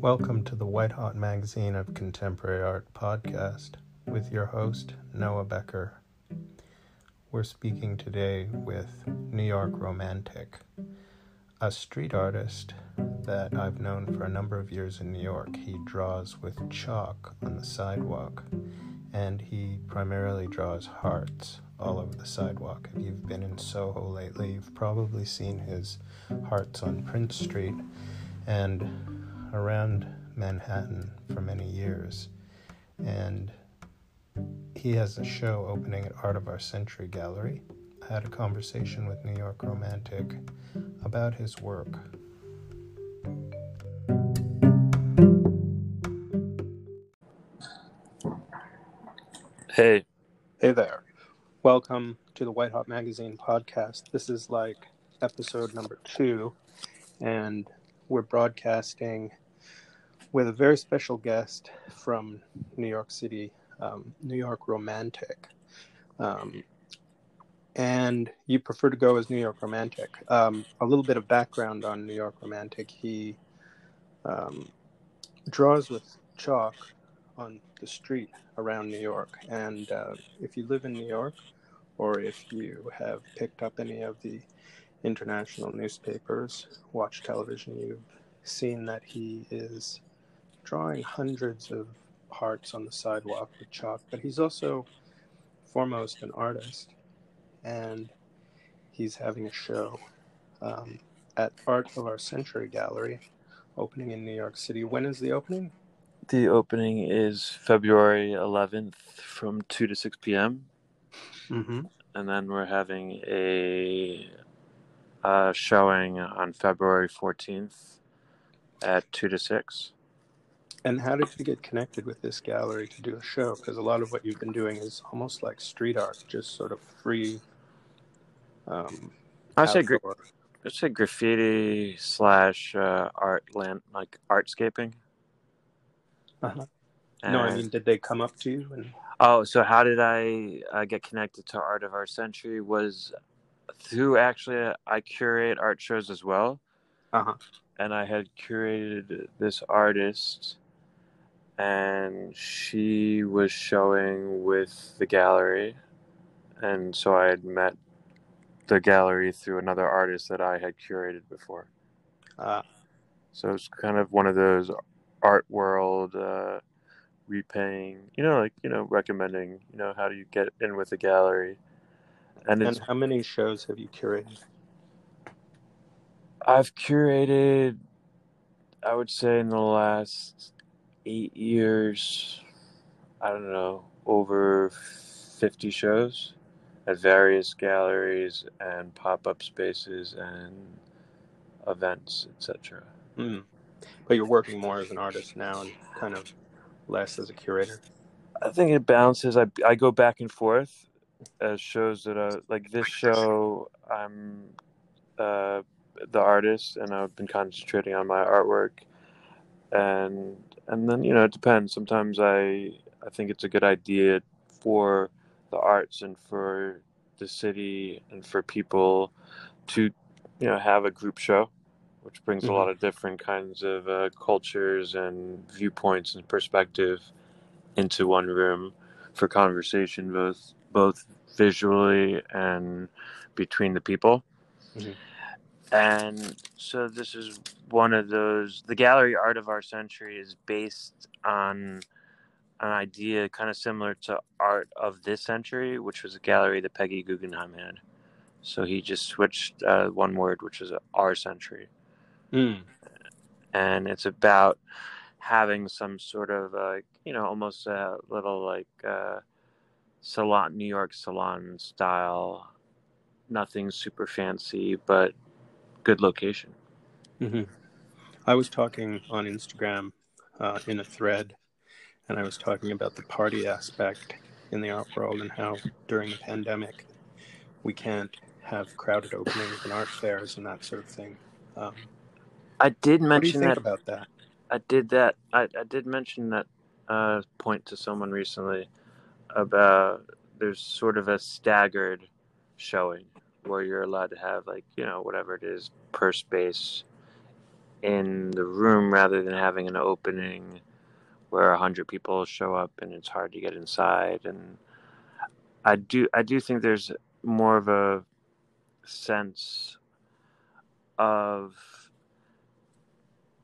Welcome to the White Hot Magazine of Contemporary Art podcast with your host, Noah Becker. We're speaking today with New York Romantic, a street artist that I've known for a number of years in New York. He draws with chalk on the sidewalk, and he primarily draws hearts all over the sidewalk. If you've been in Soho lately, you've probably seen his hearts on Prince Street and around Manhattan for many years. And he has a show opening at Art of Our Century Gallery. I had a conversation with New York Romantic about his work. Hey. Hey there. Welcome to the White Hot Magazine podcast. This is like episode number two, and we're broadcasting with a very special guest from New York City, um, New York Romantic. Um, and you prefer to go as New York Romantic. Um, a little bit of background on New York Romantic. He um, draws with chalk on the street around New York. And uh, if you live in New York, or if you have picked up any of the international newspapers, watch television, you've seen that he is drawing hundreds of hearts on the sidewalk with chalk, but he's also foremost an artist. And he's having a show um, at Art of Our Century Gallery, opening in New York City. When is the opening? The opening is February 11th from 2 to 6 p.m. Mm-hmm. And then we're having a uh, showing on February 14th at 2 to 6. And how did you get connected with this gallery to do a show? Because a lot of what you've been doing is almost like street art, just sort of free. Um, I say, gra- I say graffiti slash uh, art land, like artscaping. Uh-huh. No, I mean, did they come up to you? And Oh, so how did I uh, get connected to Art of Our Century? Was through actually I curate art shows as well, uh-huh. and I had curated this artist, and she was showing with the gallery, and so I had met the gallery through another artist that I had curated before. Uh, So it's kind of one of those art world uh, repaying, you know, like you know, recommending, you know, how do you get in with a gallery, and it's and how many shows have you curated? I've curated, I would say, in the last eight years, I don't know, over fifty shows at various galleries and pop-up spaces and events, etc. Hmm. But you're working more as an artist now and kind of less as a curator. I think it bounces. I I go back and forth as shows that are like this show. I'm uh, the artist, and I've been concentrating on my artwork, and and then you know it depends. Sometimes I I think it's a good idea for the arts and for the city and for people to you know have a group show which brings a Mhm. lot of different kinds of uh, cultures and viewpoints and perspective into one room for conversation both both visually and between the people Mhm. and so this is one of those the gallery art of our century is based on an idea kind of similar to art of this century which was a gallery that peggy guggenheim had so he just switched uh, one word which is our century Mm. and it's about having some sort of uh, you know almost a little like uh, salon new york salon style. Nothing super fancy but good location. Hmm I was talking on Instagram uh, in a thread, and I was talking about the party aspect in the art world and how during the pandemic we can't have crowded openings and art fairs and that sort of thing. Um, i did what do you mention think that about that? i did that. I, I did mention that uh, point to someone recently about there's sort of a staggered showing where you're allowed to have like you know whatever it is per space in the room rather than having an opening where a hundred people show up and it's hard to get inside. And I do I do think there's more of a sense of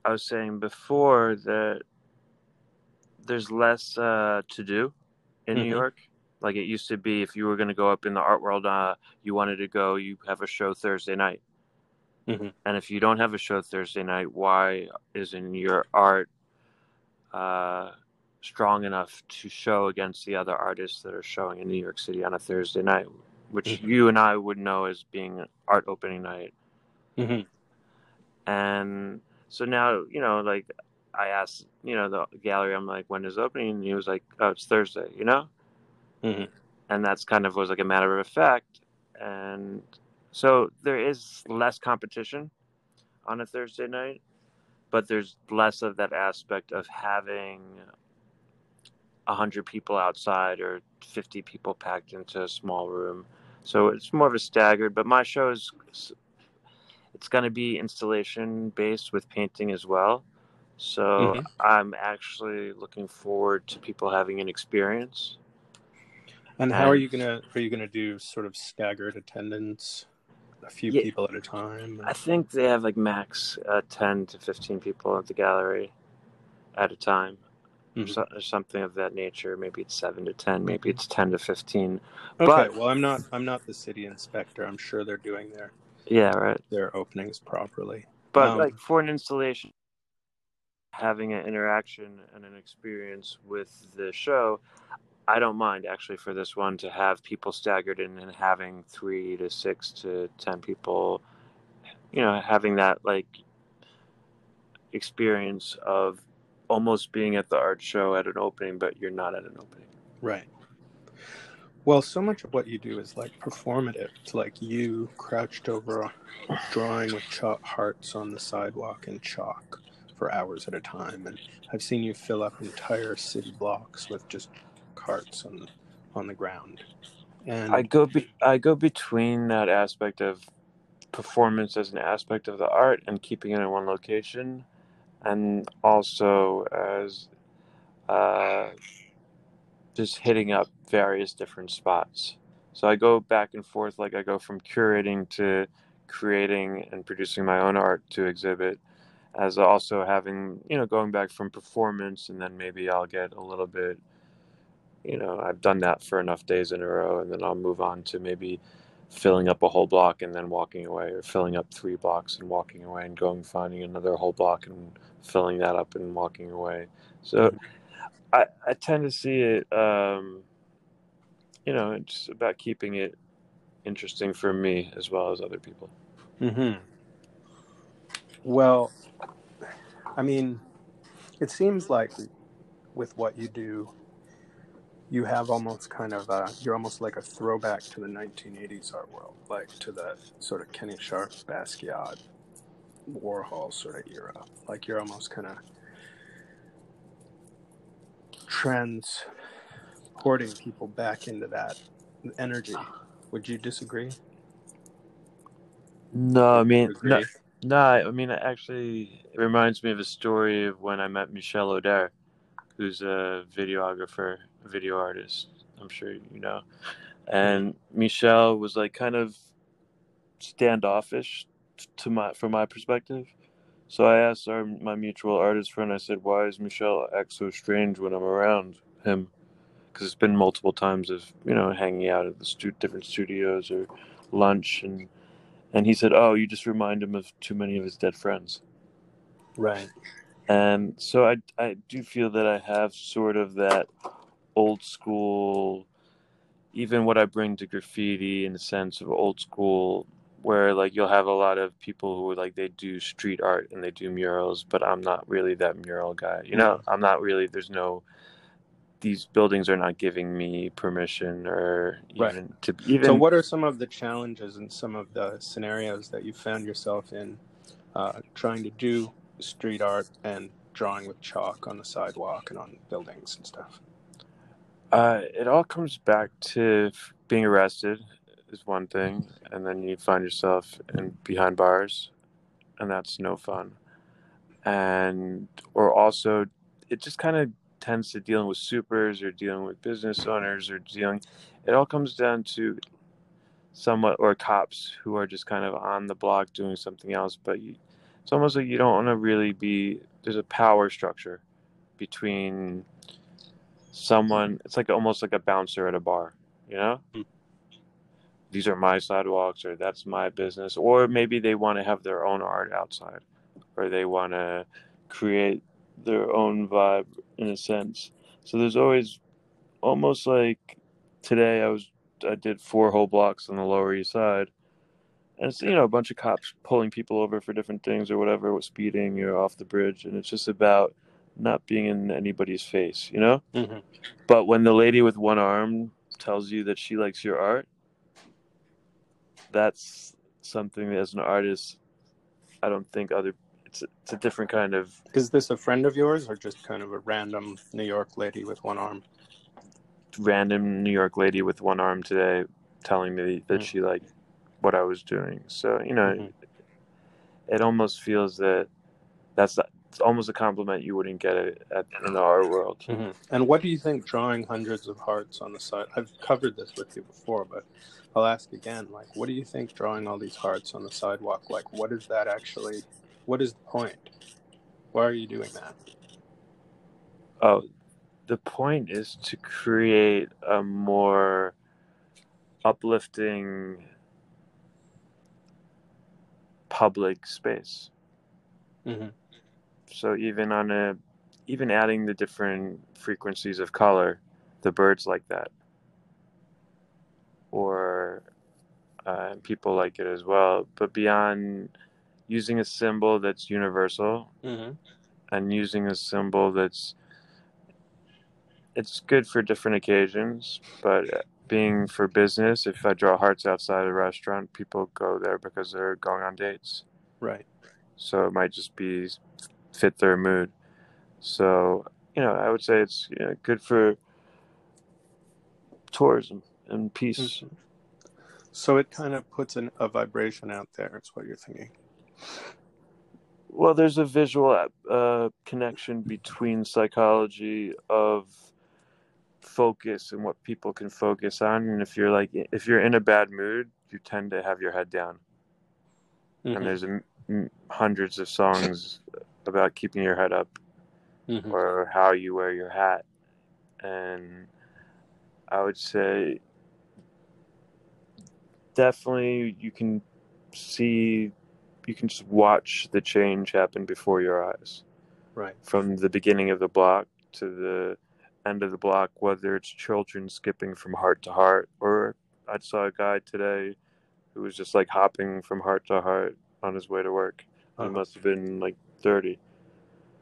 I was saying before that there's less uh, to do in mm-hmm. New York. Like it used to be, if you were going to go up in the art world, uh, you wanted to go, you have a show Thursday night. Mm-hmm. And if you don't have a show Thursday night, why isn't your art uh, strong enough to show against the other artists that are showing in New York City on a Thursday night, which mm-hmm. you and I would know as being art opening night? Mm-hmm. And so now, you know, like I asked, you know, the gallery, I'm like, when is opening? And he was like, oh, it's Thursday, you know? Mm-hmm. And that's kind of was like a matter of fact. And so there is less competition on a Thursday night, but there's less of that aspect of having 100 people outside or 50 people packed into a small room. So it's more of a staggered, but my show is it's going to be installation based with painting as well. So mm-hmm. I'm actually looking forward to people having an experience. And how and, are you gonna are you gonna do sort of staggered attendance? a few yeah, people at a time? I think they have like max uh, 10 to 15 people at the gallery at a time. Mm-hmm. So, or something of that nature. Maybe it's seven to ten. Maybe it's ten to fifteen. Okay. But, well, I'm not. I'm not the city inspector. I'm sure they're doing their. Yeah. Right. Their openings properly. But um, like for an installation, having an interaction and an experience with the show, I don't mind actually for this one to have people staggered in and having three to six to ten people, you know, having that like experience of almost being at the art show at an opening, but you're not at an opening. Right. Well, so much of what you do is like performative. It's like you crouched over a drawing with chalk hearts on the sidewalk in chalk for hours at a time. And I've seen you fill up entire city blocks with just carts on on the ground. And I go be, I go between that aspect of performance as an aspect of the art and keeping it in one location, and also as uh, just hitting up various different spots. So I go back and forth, like I go from curating to creating and producing my own art to exhibit, as also having you know going back from performance, and then maybe I'll get a little bit you know i've done that for enough days in a row and then i'll move on to maybe filling up a whole block and then walking away or filling up three blocks and walking away and going finding another whole block and filling that up and walking away. So mm-hmm. i i tend to see it um you know it's about keeping it interesting for me as well as other people. Hmm well i mean it seems like with what you do you have almost kind of a, you're almost like a throwback to the 1980s art world, like to the sort of Kenny Scharf, Basquiat, Warhol sort of era. Like you're almost kind of transporting people back into that energy. Ah. Would you disagree? No, I mean, no, no, I mean, actually, it reminds me of a story of when I met Michel Auder, who's a videographer video artist. I'm sure you know. And Michel was like kind of standoffish to my from my perspective. So I asked our my mutual artist friend. I said, "Why is Michel act so strange when I'm around him?" Because it's been multiple times of you know hanging out at the stu- different studios or lunch, and and he said, "Oh, you just remind him of too many of his dead friends." Right. And so I I do feel that I have sort of that old school even what I bring to graffiti in the sense of old school where like you'll have a lot of people who like they do street art and they do murals but I'm not really that mural guy you know I'm not really there's no these buildings are not giving me permission or even right. to even so what are some of the challenges and some of the scenarios that you found yourself in uh, trying to do street art and drawing with chalk on the sidewalk and on buildings and stuff uh, it all comes back to being arrested is one thing, and then you find yourself in behind bars, and that's no fun. and or also it just kind of tends to dealing with supers or dealing with business owners or dealing it all comes down to somewhat or cops who are just kind of on the block doing something else but you, it's almost like you don't want to really be there's a power structure between someone it's like almost like a bouncer at a bar you know Hmm. these are my sidewalks or that's my business or maybe they want to have their own art outside or they want to create their own vibe in a sense so there's always almost like today i was i did four whole blocks on the lower east side and it's you know a bunch of cops pulling people over for different things or whatever with speeding or off the bridge and it's just about not being in anybody's face you know Mm-hmm. but when the lady with one arm tells you that she likes your art, that's something that as an artist, I don't think other. It's a, it's a different kind of. Is this a friend of yours or just kind of a random New York lady with one arm? random New York lady with one arm today telling me that Mm. she liked what I was doing. So you know, Mhm. it almost feels that that's it's almost a compliment you wouldn't get it at, in the art world. Mhm. And what do you think drawing hundreds of hearts on the side? I've covered this with you before, but I'll ask again. Like, what do you think drawing all these hearts on the sidewalk? Like, what is that actually? What is the point? Why are you doing that? Oh, the point is to create a more uplifting public space. Mm-hmm. So even on a, even adding the different frequencies of color, the birds like that, or uh, people like it as well. But beyond using a symbol that's universal Mm-hmm. and using a symbol that's it's good for different occasions but being for business if i draw hearts outside a restaurant people go there because they're going on dates Right. so it might just be fit their mood so you know i would say it's you know, good for tourism and peace Mhm. So it kind of puts an, a vibration out there it's what you're thinking. Well, there's a visual uh, connection between psychology of focus and what people can focus on. And if you're like, if you're in a bad mood, you tend to have your head down. Mhm. And there's a, m- hundreds of songs about keeping your head up Mhm. or how you wear your hat. And I would say definitely you can see, you can just watch the change happen before your eyes. Right. from the beginning of the block to the end of the block, whether it's children skipping from heart to heart, or I saw a guy today who was just like hopping from heart to heart on his way to work. Uh-huh. He must have been like 30.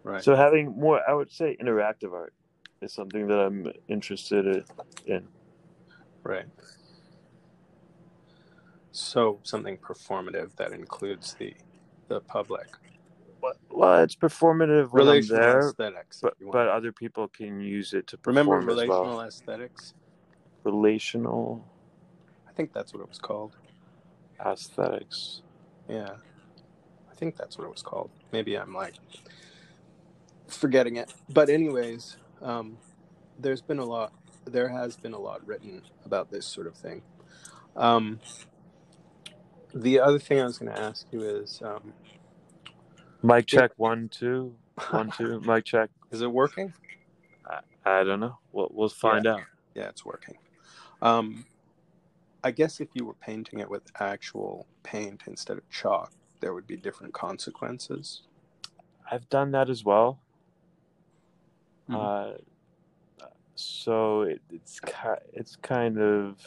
Right. So having more, I would say, interactive art is something that I'm interested in. Right. So something performative that includes the the public. Well, it's performative when I'm Relational there, aesthetics. but but other people can use it to remember relational well. aesthetics? Relational I think that's what it was called. aesthetics. Yeah. I think that's what it was called. Maybe I'm like forgetting it. But anyways, um, there's been a lot there has been a lot written about this sort of thing. Um, the other thing I was going to ask you is um, Mic check one two one two. Mic check. is it working? I don't know. We'll we'll find out. Yeah, it's working. Um, I guess if you were painting it with actual paint instead of chalk, there would be different consequences. I've done that as well. Mhm. Uh, so it, it's ki- it's kind of.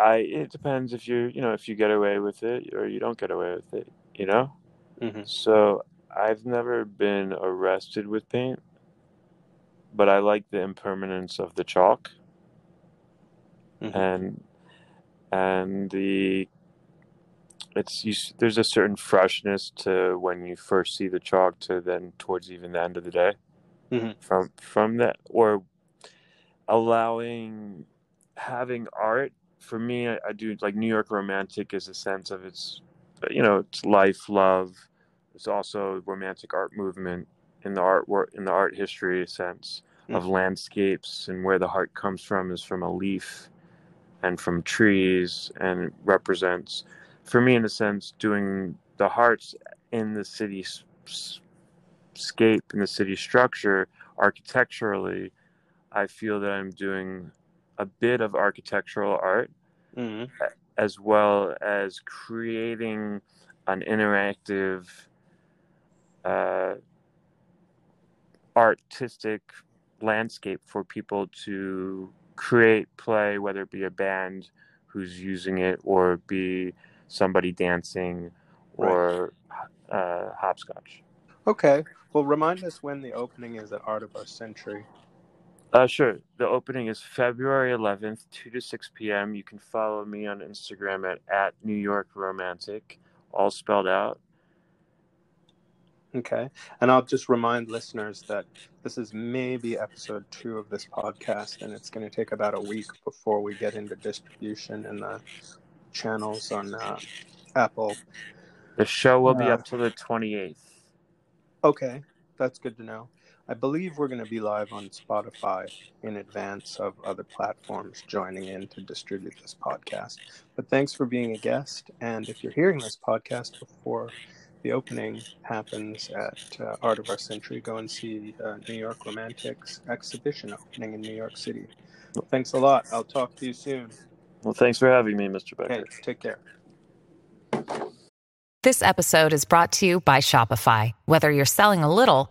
I it depends if you you know if you get away with it or you don't get away with it you know Mhm. so I've never been arrested with paint but I like the impermanence of the chalk Mhm. and and the it's you, there's a certain freshness to when you first see the chalk to then towards even the end of the day Mhm. from from that or allowing having art for me I, I do like new york romantic is a sense of it's you know it's life love It's also romantic art movement in the art work in the art history sense mm. of landscapes and where the heart comes from is from a leaf and from trees and represents for me in a sense doing the hearts in the city scape in the city structure architecturally i feel that i'm doing a bit of architectural art mm-hmm. as well as creating an interactive uh, artistic landscape for people to create play whether it be a band who's using it or be somebody dancing or right. uh, hopscotch okay well remind us when the opening is at art of our century uh, sure. The opening is February 11th, 2 to 6 p.m. You can follow me on Instagram at, at New York Romantic, all spelled out. Okay. And I'll just remind listeners that this is maybe episode two of this podcast, and it's going to take about a week before we get into distribution and the channels on uh, Apple. The show will uh, be up to the 28th. Okay. That's good to know. I believe we're going to be live on Spotify in advance of other platforms joining in to distribute this podcast. But thanks for being a guest. And if you're hearing this podcast before the opening happens at uh, Art of Our Century, go and see uh, New York Romantics exhibition opening in New York City. Well, thanks a lot. I'll talk to you soon. Well, thanks for having me, Mr. Becker. Okay, take care. This episode is brought to you by Shopify. Whether you're selling a little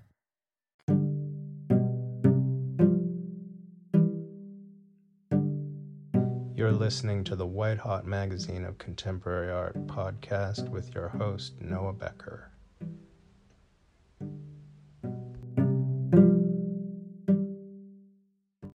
listening to the White Hot Magazine of Contemporary Art podcast with your host, Noah Becker.